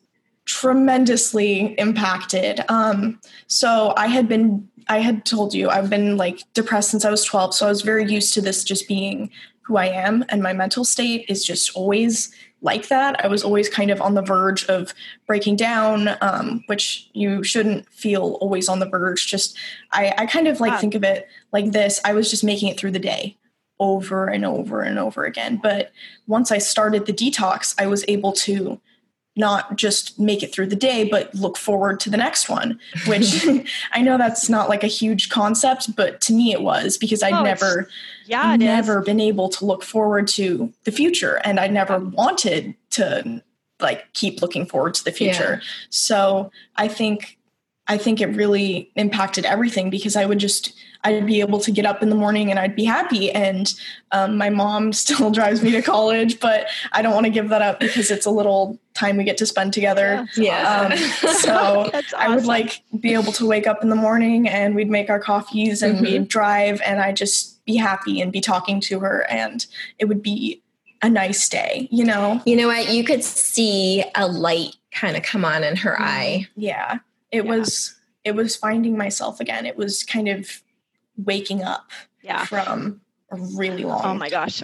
E: tremendously impacted um so i had been i had told you i've been like depressed since i was 12 so i was very used to this just being who i am and my mental state is just always like that. I was always kind of on the verge of breaking down um, which you shouldn't feel always on the verge. Just i, I kind of like
F: Wow.
E: think of it like this. I was just making it through the day over and over and over again. But once i started the detox i was able to not just make it through the day, but look forward to the next one, which I know that's not like a huge concept, but to me it was because I'd
F: Oh,
E: never,
F: Yeah, it is.
E: never been able to look forward to the future. And I never wanted to like keep looking forward to the future. So I think I think it really impacted everything because I would just I'd be able to get up in the morning and I'd be happy. And um, my mom still drives me to college, but I don't want to give that up because it's a little time we get to spend together.
D: Yeah.
E: Um, so I would like be able to wake up in the morning and we'd make our coffees and
D: Mhm.
E: we'd drive and I'd just be happy and be talking to her and it would be a nice day, you know?
D: You know what? You could see a light kind of come on in her eye.
E: Yeah. It
A: Yeah.
E: was it was finding myself again. It was kind of waking up
A: Yeah.
E: from a really long
A: Oh my gosh.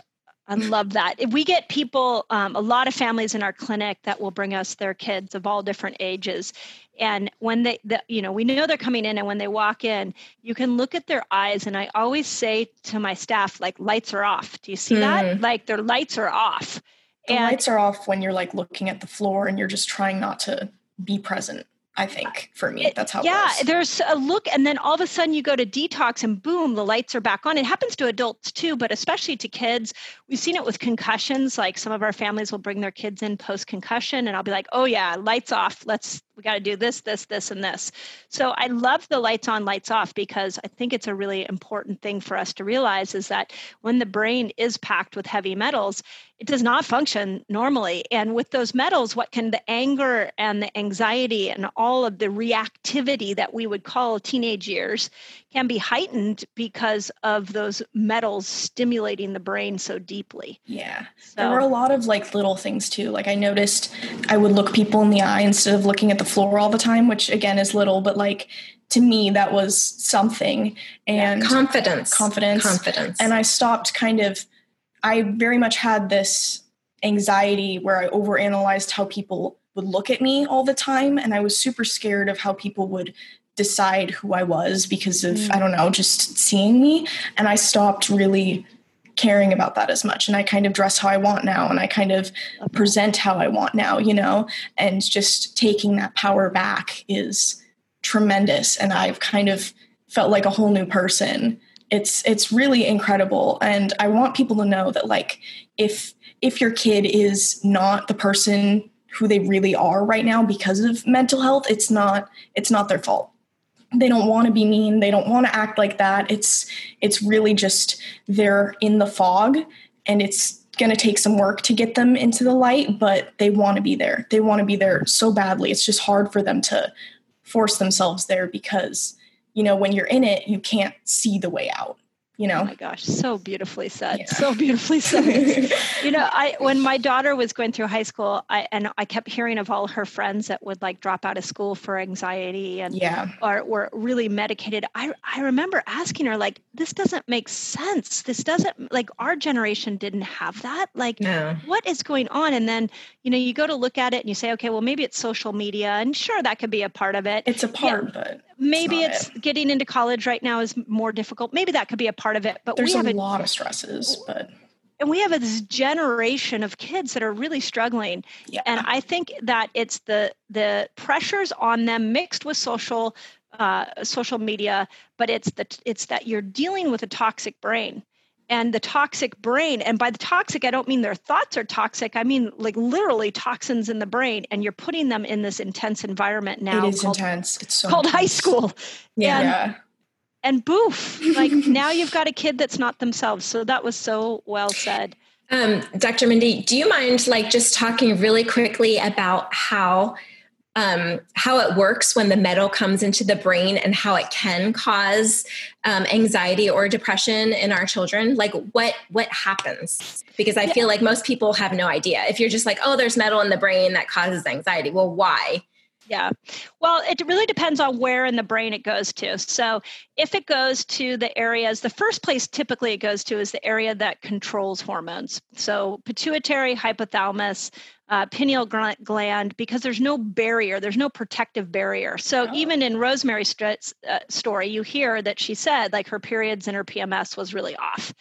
A: I love that. If we get people, um, a lot of families in our clinic that will bring us their kids of all different ages. And when they, the, you know, we know they're coming in, and when they walk in, you can look at their eyes. And I always say to my staff, like, lights are off. Do you see that? Like, their lights are off.
E: the
A: and
E: lights are off when you're like looking at the floor and you're just trying not to be present. I think for me, that's how.
A: yeah there's a look and then all of a sudden you go to detox and boom the lights are back on it happens to adults too but especially to kids we've seen it with concussions like some of our families will bring their kids in post concussion and i'll be like oh yeah lights off let's we got to do this this this and this so i love the lights on lights off because i think it's a really important thing for us to realize is that when the brain is packed with heavy metals it does not function normally. And with those metals, what can the anger and the anxiety and all of the reactivity that we would call teenage years can be heightened because of those metals stimulating the brain so deeply.
E: yeah.
A: So,
E: There were a lot of like little things too. Like I noticed I would look people in the eye instead of looking at the floor all the time, which again is little, but like to me that was something. And
D: Confidence.
E: Confidence.
D: Confidence.
E: and I stopped kind of I very much had this anxiety where I overanalyzed how people would look at me all the time and I was super scared of how people would decide who I was because of mm. I don't know just seeing me and I stopped really caring about that as much. And I kind of dress how I want now and I kind of present how I want now you know? And just taking that power back is tremendous. And I've kind of felt like a whole new person. It's it's really incredible. And i want people to know that like if if your kid is not the person who they really are right now because of mental health it's not it's not their fault they don't want to be mean they don't want to act like that. It's it's really just they're in the fog and it's going to take some work to get them into the light but they want to be there. They want to be there so badly. It's just hard for them to force themselves there because you know when you're in it you can't see the way out you
A: oh
E: know
A: my gosh, so beautifully said.
E: Yeah.
A: So beautifully said. you know i when my daughter was going through high school i and i kept hearing of all her friends that would like drop out of school for anxiety and
E: yeah
A: or were really medicated i i remember asking her like this doesn't make sense this doesn't like our generation didn't have that like
D: no.
A: what is going on and then you know you go to look at it and you say okay well maybe it's social media and sure that could be a part of it
E: it's a part but
A: maybe
E: not
A: it's getting into college right now is more difficult. Maybe that could be a part of it but
E: there's
A: we have
E: a
A: a
E: lot of stresses but
A: and we have this generation of kids that are really struggling.
E: Yeah.
A: And i think that it's the the pressures on them mixed with social uh, social media but it's the it's that you're dealing with a toxic brain and the toxic brain. And by the toxic i don't mean their thoughts are toxic. I mean like literally toxins in the brain and you're putting them in this intense environment now
E: it is
A: called,
E: intense. It's so
A: called high school.
D: Yeah.
A: And-
E: yeah
A: and boof like now you've got a kid that's not themselves. So that was so well said.
D: Um, Dr. Mindy, do you mind like just talking really quickly about how um, how it works when the metal comes into the brain and how it can cause um, anxiety or depression in our children? Like what what happens? Because I
A: Yeah.
D: feel like most people have no idea. If you're just like, oh, there's metal in the brain that causes anxiety. Well, why?
A: Yeah. Well, it really depends on where in the brain it goes to. So, if it goes to the areas, the first place typically it goes to is the area that controls hormones. So, pituitary, hypothalamus, uh, pineal gland, because there's no barrier, there's no protective barrier. So,
E: Oh.
A: even in Rosemary's st- uh, story, you hear that she said like her periods and her PMS was really off.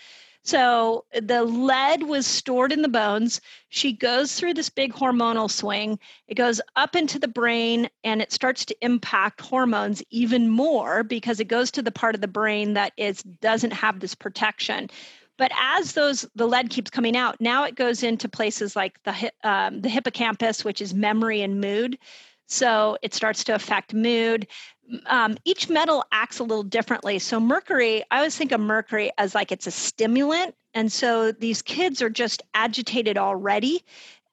A: So the lead was stored in the bones. She goes through this big hormonal swing. It goes up into the brain and it starts to impact hormones even more because it goes to the part of the brain that is doesn't have this protection. But as those the lead keeps coming out, now it goes into places like the um, the hippocampus, which is memory and mood. So it starts to affect mood. um, each metal acts a little differently. So mercury, I always think of mercury as like it's a stimulant, and so these kids are just agitated already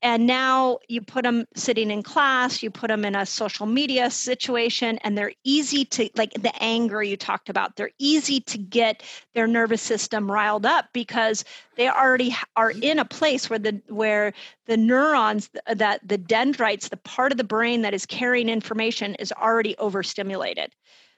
A: and now you put them sitting in class you put them in a social media situation and they're easy to like the anger you talked about they're easy to get their nervous system riled up because they already are in a place where the where the neurons that the dendrites the part of the brain that is carrying information is already overstimulated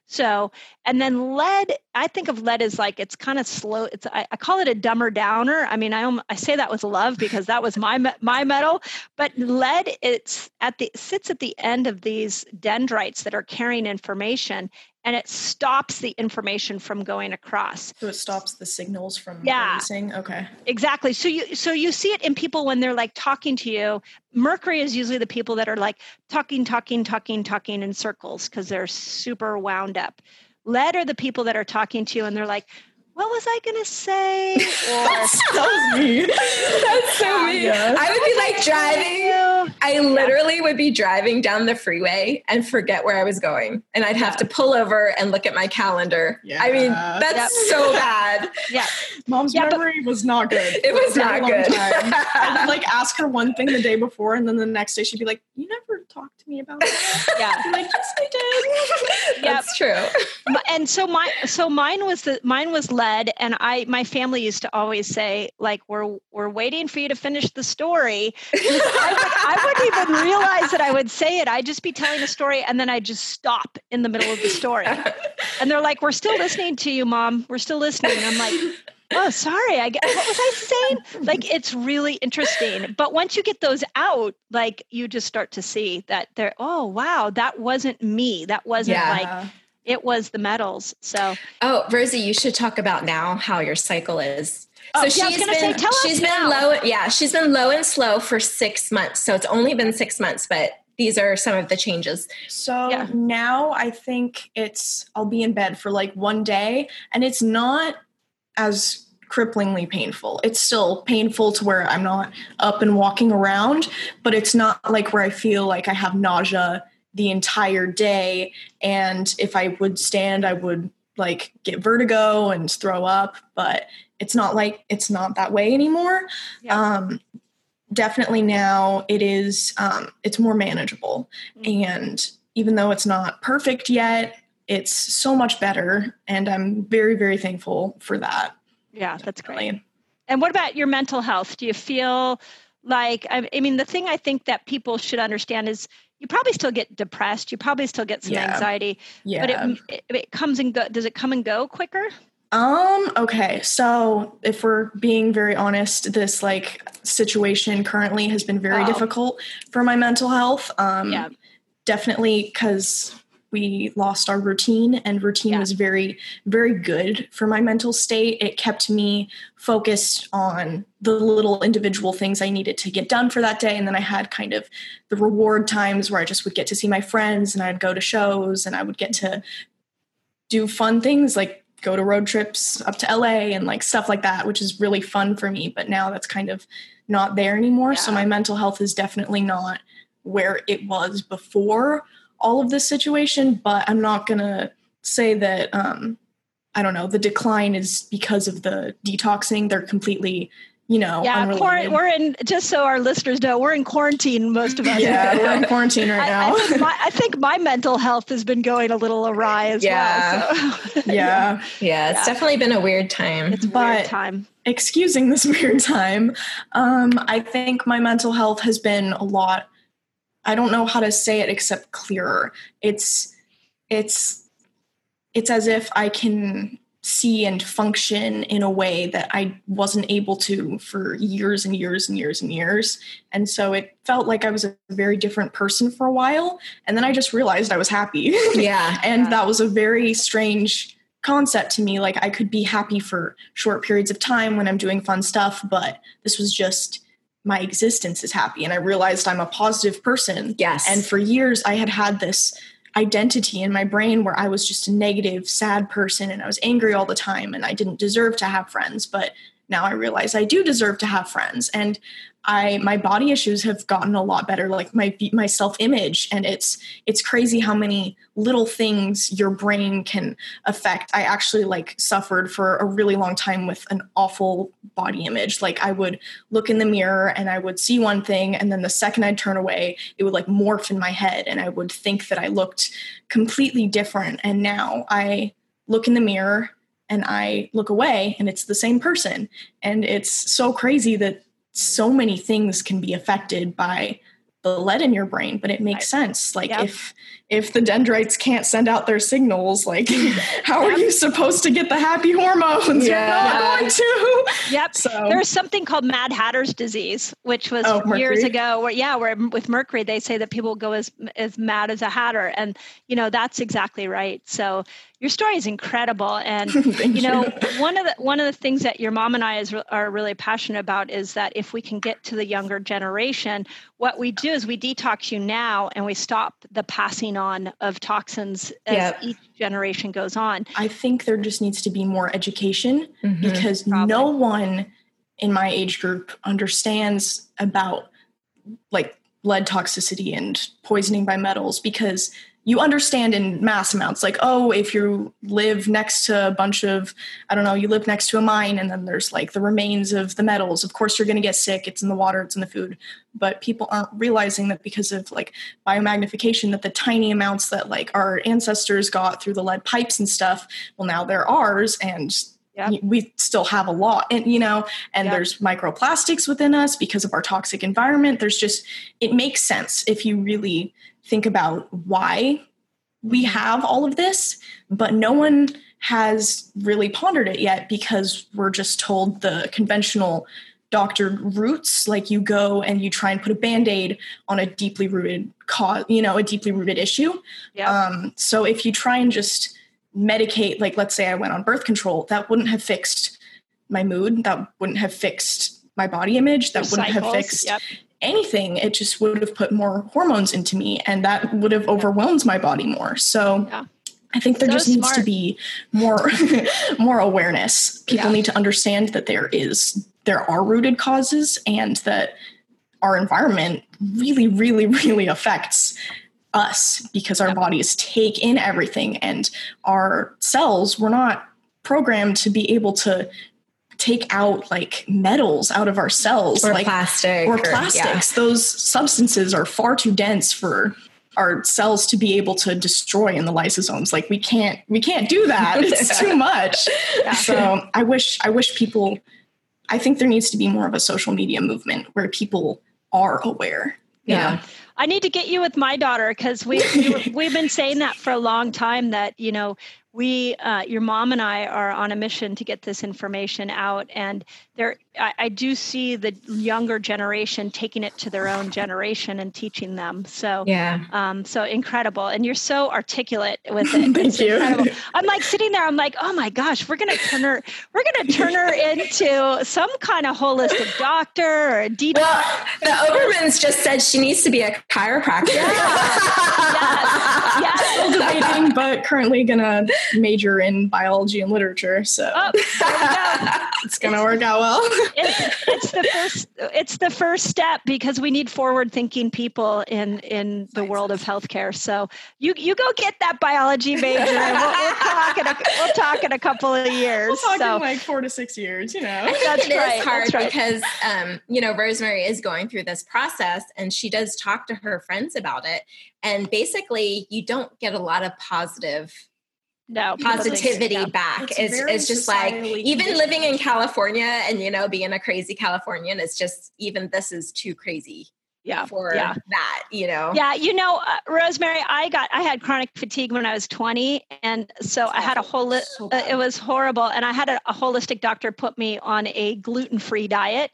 A: so, and then lead, I think of lead as like it's kind of slow. It's I, I, call it a dumber downer. I mean, I I say that with love because that was my my metal. But lead, it's at the sits at the end of these dendrites that are carrying information, and it stops the information from going across.
E: So it stops the signals from
A: yeah.
E: releasing. Okay.
A: Exactly. So you so you see it in people when they're like talking to you. Mercury is usually the people that are like talking, talking, talking, talking in circles because they're super wound up. Lead are the people that are talking to you and they're like, what was I gonna say?
E: Or That's so mean.
D: That's so mean. I would be like driving. I literally would be driving down the freeway and forget where I was going, and I'd have yeah. to pull over and look at my calendar. Yeah. I mean, that's yep. so bad.
A: Yeah,
E: mom's yeah, memory was not good.
D: It was not good. Time.
E: I'd like ask her one thing the day before, and then the next day she'd be like, "You never talked to me about that."
A: Yeah,
E: i like, "Yes, I did."
D: That's true.
A: And so my so mine was the mine was lead and i my family used to always say like we're we're waiting for you to finish the story. I, would, wouldn't even realize that i would say it. I'd just be telling a story and then i'd just stop in the middle of the story. And they're like we're still listening to you mom. We're still listening. And i'm like oh sorry. I what was i saying? Like it's really interesting. But once you get those out like you just start to see that they're oh wow. That wasn't me. That wasn't yeah. like it was the metals. So,
D: oh, Rosie, you should talk about now how your cycle is.
A: Oh, so yeah, she's been say,
D: she's been
A: now.
D: low. Yeah, she's been low and slow for six months. So it's only been six months, but these are some of the changes.
E: So yeah. now I think it's I'll be in bed for like one day, and it's not as cripplingly painful. It's still painful to where I'm not up and walking around, but it's not like where I feel like I have nausea the entire day. And if I would stand, I would like get vertigo and throw up, but it's not like it's not that way anymore. Yeah. Um, definitely now it is um, it's more manageable mm-hmm. and even though it's not perfect yet it's so much better and i'm very very thankful for that
A: yeah that's great and what about your mental health do you feel like I mean the thing i think that people should understand is you probably still get depressed. You probably still get some yeah. anxiety. Yeah. But it, it, it comes and go. Does it come and go quicker?
E: Um, okay. So if we're being very honest, this like situation currently has been very oh. difficult for my mental health. Um yeah. definitely because we lost our routine and routine yeah. was very very good for my mental state. It kept me focused on the little individual things i needed to get done for that day. And then i had kind of the reward times where i just would get to see my friends and i'd go to shows and i would get to do fun things like go to road trips up to la and like stuff like that which is really fun for me. But now that's kind of not there anymore. Yeah. so my mental health is definitely not where it was before all of this situation, but I'm not gonna say that um, I don't know, the decline is because of the detoxing. They're completely, you know,
A: yeah. Quar- we're in just so our listeners know, we're in quarantine. Most of us.
E: Yeah, we're in quarantine right now.
A: I, I, think my, I, think my, mental health has been going a little awry as
E: yeah.
A: well.
E: So. yeah,
D: yeah, it's yeah. definitely been a weird time.
A: It's a but, weird time.
E: Excusing this weird time, um, I think my mental health has been a lot I don't know how to say it except clearer. It's it's it's as if I can see and function in a way that I wasn't able to for years and years and years and years. And so it felt like I was a very different person for a while. And then I just realized I was happy.
D: Yeah.
E: and
D: yeah.
E: that was a very strange concept to me. Like I could be happy for short periods of time when I'm doing fun stuff, but this was just my existence is happy and i realized i'm a positive person.
D: Yes.
E: And for years i had had this identity in my brain where i was just a negative sad person and i was angry all the time and i didn't deserve to have friends but now I realize I do deserve to have friends. And I my body issues have gotten a lot better, like my my self image, and it's it's crazy how many little things your brain can affect. I actually like suffered for a really long time with an awful body image. Like I would look in the mirror and I would see one thing, and then the second I'd turn away, it would like morph in my head, and I would think that I looked completely different. And now I look in the mirror and I look away and it's the same person. And it's so crazy that so many things can be affected by the lead in your brain but it makes sense like yep. if if the dendrites can't send out their signals like how yep. are you supposed to get the happy hormones yeah. you're not going to
A: yep so there's something called mad hatter's disease which was oh, years ago where yeah where with mercury they say that people go as as mad as a hatter and you know that's exactly right so your story is incredible and you know you. one of the one of the things that your mom and I is, are really passionate about is that if we can get to the younger generation what we do is we detox you now and we stop the passing on of toxins as yep. each generation goes on
E: I think there just needs to be more education mm-hmm. because Probably. no one in my age group understands about like lead toxicity and poisoning by metals because you understand in mass amounts like oh if you live next to a bunch of i don't know you live next to a mine and then there's like the remains of the metals of course you're going to get sick it's in the water it's in the food but people aren't realizing that because of like biomagnification that the tiny amounts that like our ancestors got through the lead pipes and stuff well now they're ours and Yep. we still have a lot and you know and yep. there's microplastics within us because of our toxic environment there's just it makes sense if you really think about why we have all of this, but no one has really pondered it yet because we're just told the conventional doctored routes like you go and you try and put a band-aid on a deeply rooted cause you know a deeply rooted issue. Yep. um, so if you try and just medicate like let's say i went on birth control that wouldn't have fixed my mood. That wouldn't have fixed my body image. That wouldn't cycles, have fixed yep anything, it just would have put more hormones into me and that would have overwhelmed my body more. So yeah. I think there so just needs to be more more awareness. People yeah. need to understand that there is there are rooted causes and that our environment really really really affects us because our bodies take in everything and our cells were not programmed to be able to take out like metals out of our cells
D: or
E: like
D: plastic
E: or plastics yeah. those substances are far too dense for our cells to be able to destroy in the lysosomes like we can't we can't do that it's too much yeah. so i wish i wish people i think there needs to be more of a social media movement where people are aware
A: yeah. I need to get you with my daughter because we, we we've been saying that for a long time that you know we uh, your mom and i are on a mission to get this information out and there I, I, do see the younger generation taking it to their own generation and teaching them so
D: yeah
A: um, so incredible and you're so articulate with it
E: Thank it's you. incredible
A: i'm like sitting there i'm like oh my gosh we're gonna turn her we're gonna turn her into some kind of holistic doctor or a detox well,
D: the obermans just said she needs to be a chiropractor yeah.
E: yes. yes. Still debating but currently gonna major in biology and literature, so oh, it's gonna work out well.
A: It's, it's, the first. It's the first step because we need forward-thinking people in in the world of healthcare. So you you go get that biology major, and we'll, we'll talk in a we'll talk in a couple of years.
E: We'll talk
A: so.
E: in like four to six years. You know,
D: that's it right. Is hard right. because um, you know Rosemary is going through this process, and she does talk to her friends about it, and basically you don't get a lot of positive
A: no
D: positivity yeah. back it's, it's, it's just like even living in california and you know being a crazy californian it's just even this is too crazy
A: yeah
D: for
A: yeah.
D: that you know
A: yeah you know uh, rosemary i got i had chronic fatigue when i was 20 and so i had a whole so uh, it was horrible and i had a, a holistic doctor put me on a gluten-free diet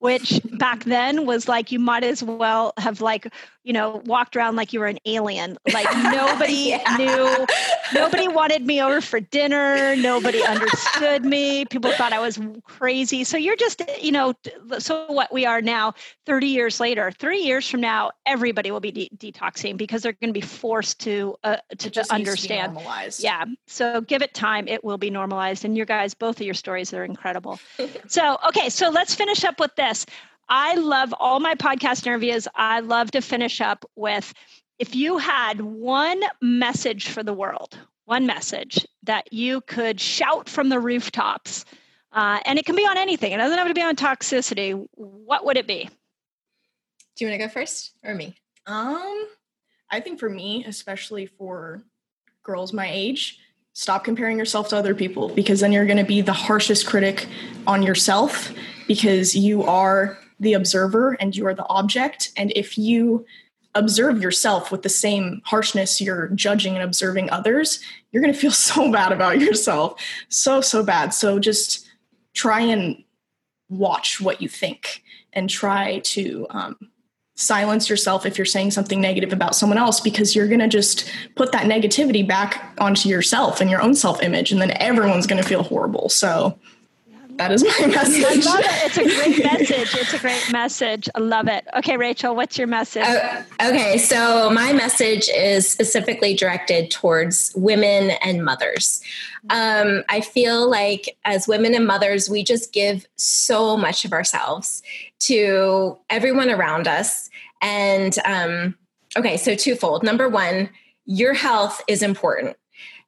A: which back then was like you might as well have like you know walked around like you were an alien like nobody
D: Yeah.
A: knew nobody wanted me over for dinner nobody understood me people thought i was crazy so you're just you know so what we are now 30 years later three years from now everybody will be de- detoxing because they're going to be forced to uh, to, to
E: needs to be
A: understand yeah. So give it time. It will be normalized. And your guys, both of your stories are incredible. so, okay. So let's finish up with this. I love all my podcast interviews. I love to finish up with if you had one message for the world, one message that you could shout from the rooftops, uh, and it can be on anything, it doesn't have to be on toxicity. What would it be?
D: Do you want to go first or me?
E: Um, I think for me, especially for girls my age, stop comparing yourself to other people because then you're going to be the harshest critic on yourself because you are the observer and you are the object. And if you observe yourself with the same harshness you're judging and observing others, you're going to feel so bad about yourself. So, so bad. So just try and watch what you think and try to um, silence yourself if you're saying something negative about someone else because you're going to just put that negativity back onto yourself and your own self image and then everyone's going to feel horrible so that is my
A: I
E: message
A: love it. It's a great message. It's a great message. I love it. Okay, Rachel, what's your message?
D: Oh, okay, so my message is specifically directed towards women and mothers. Um, I feel like as women and mothers, we just give so much of ourselves to everyone around us. And um, okay, so twofold. Number one, your health is important.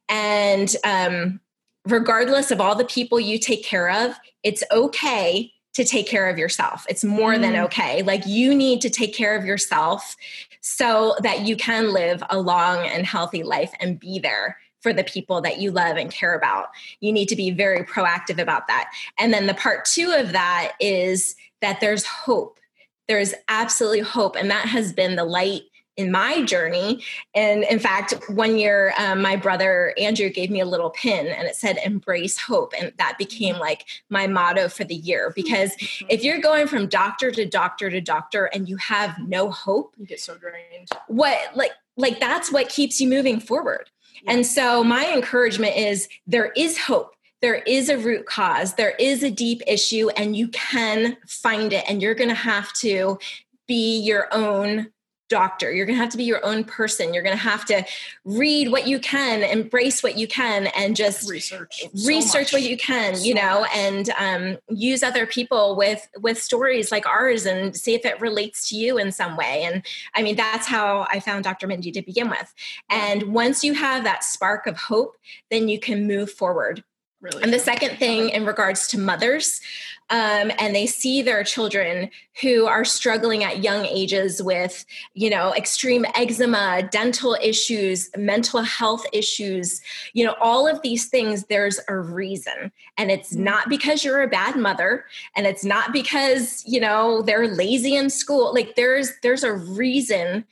D: And um, regardless of all the people you take care of, it's okay to take care of yourself. It's more than
A: Mm.
D: okay. Like you need to take care of yourself so that you can live a long and healthy life and be there for the people that you love and care about. You need to be very proactive about that. And then the part two of that is that there's hope. There's absolutely hope. And that has been the light in my journey. And in fact, one year, um, my brother Andrew gave me a little pin and it said, embrace hope. And that became like my motto for the year. Because if you're going from doctor to doctor to doctor and you have no hope,
E: you get so drained
D: what like like that's what keeps you moving forward and so my encouragement is there is hope there is a root cause there is a deep issue and you can find it and you're going to have to be your own doctor. You're going to have to be your own person. You're going to have to read what you can embrace what you can and just
E: research
D: research
E: much.
D: what you can
E: So
D: you know
E: much.
D: and um, use other people with with stories like ours and see if it relates to you in some way. And i mean that's how i found dr mindy to begin with. And once you have that spark of hope then you can move forward
E: really
D: and the second thing in regards to mothers, um, and they see their children who are struggling at young ages with, you know, extreme eczema, dental issues, mental health issues, you know, all of these things, there's a reason. And it's not because you're a bad mother, and it's not because, you know, they're lazy in school. Like there's there's a reason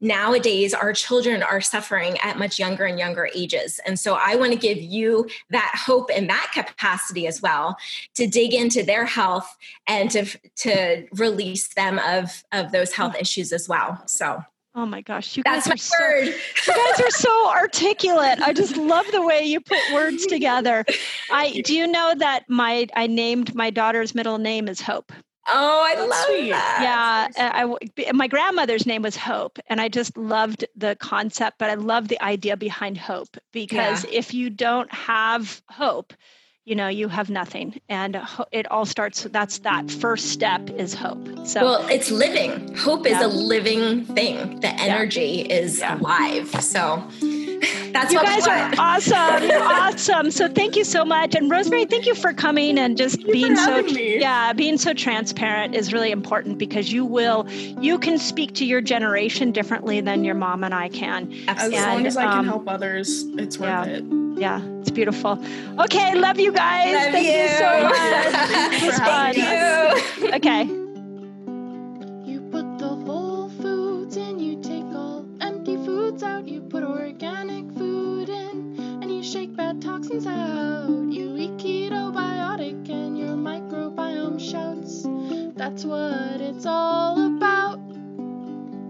D: nowadays our children are suffering at much younger and younger ages and so i want to give you that hope in that capacity as well to dig into their health and to to release them of of those health mm. issues as well so
A: oh my gosh, you
D: that's
A: guys are so you guys are so articulate. I just love the way you put words together. I do you know that my I named my daughter's middle name is Hope.
D: Oh i
E: That's
D: love
E: sweet.
D: that
A: yeah, uh, I, I- my grandmother's name was Hope, and I just loved the concept, but I love the idea behind hope because if you don't have hope, you know, you have nothing, and it all starts. That's that first step is hope. So.
D: well it's living hope is a living thing the energy is
A: Yeah.
D: alive so that's
A: you guys
D: we
A: are awesome. You're awesome. So thank you so much. And Rosemary, thank you for coming and just
E: you
A: being so
E: me.
A: yeah, being so transparent is really important because you will you can speak to your generation differently than your mom and I can.
E: as
A: And,
E: long as i can
A: um,
E: help others it's worth
A: yeah.
E: it
A: Yeah, it's beautiful. Okay, love you guys.
D: Love
A: thank you, so much.
E: Thank you
A: It was
E: for
A: fun.
D: you
A: Okay.
B: Toxins out. You eat keto biotic, and your microbiome shouts. That's what it's all about.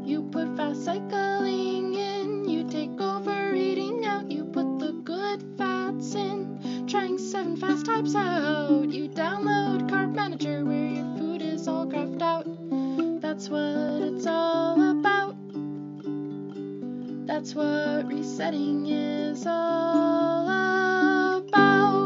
B: You put fast cycling in, you take over eating out, you put the good fats in, trying seven fast types out. You download Carb Manager where your food is all graphed out. That's what it's all about. That's what resetting is all about about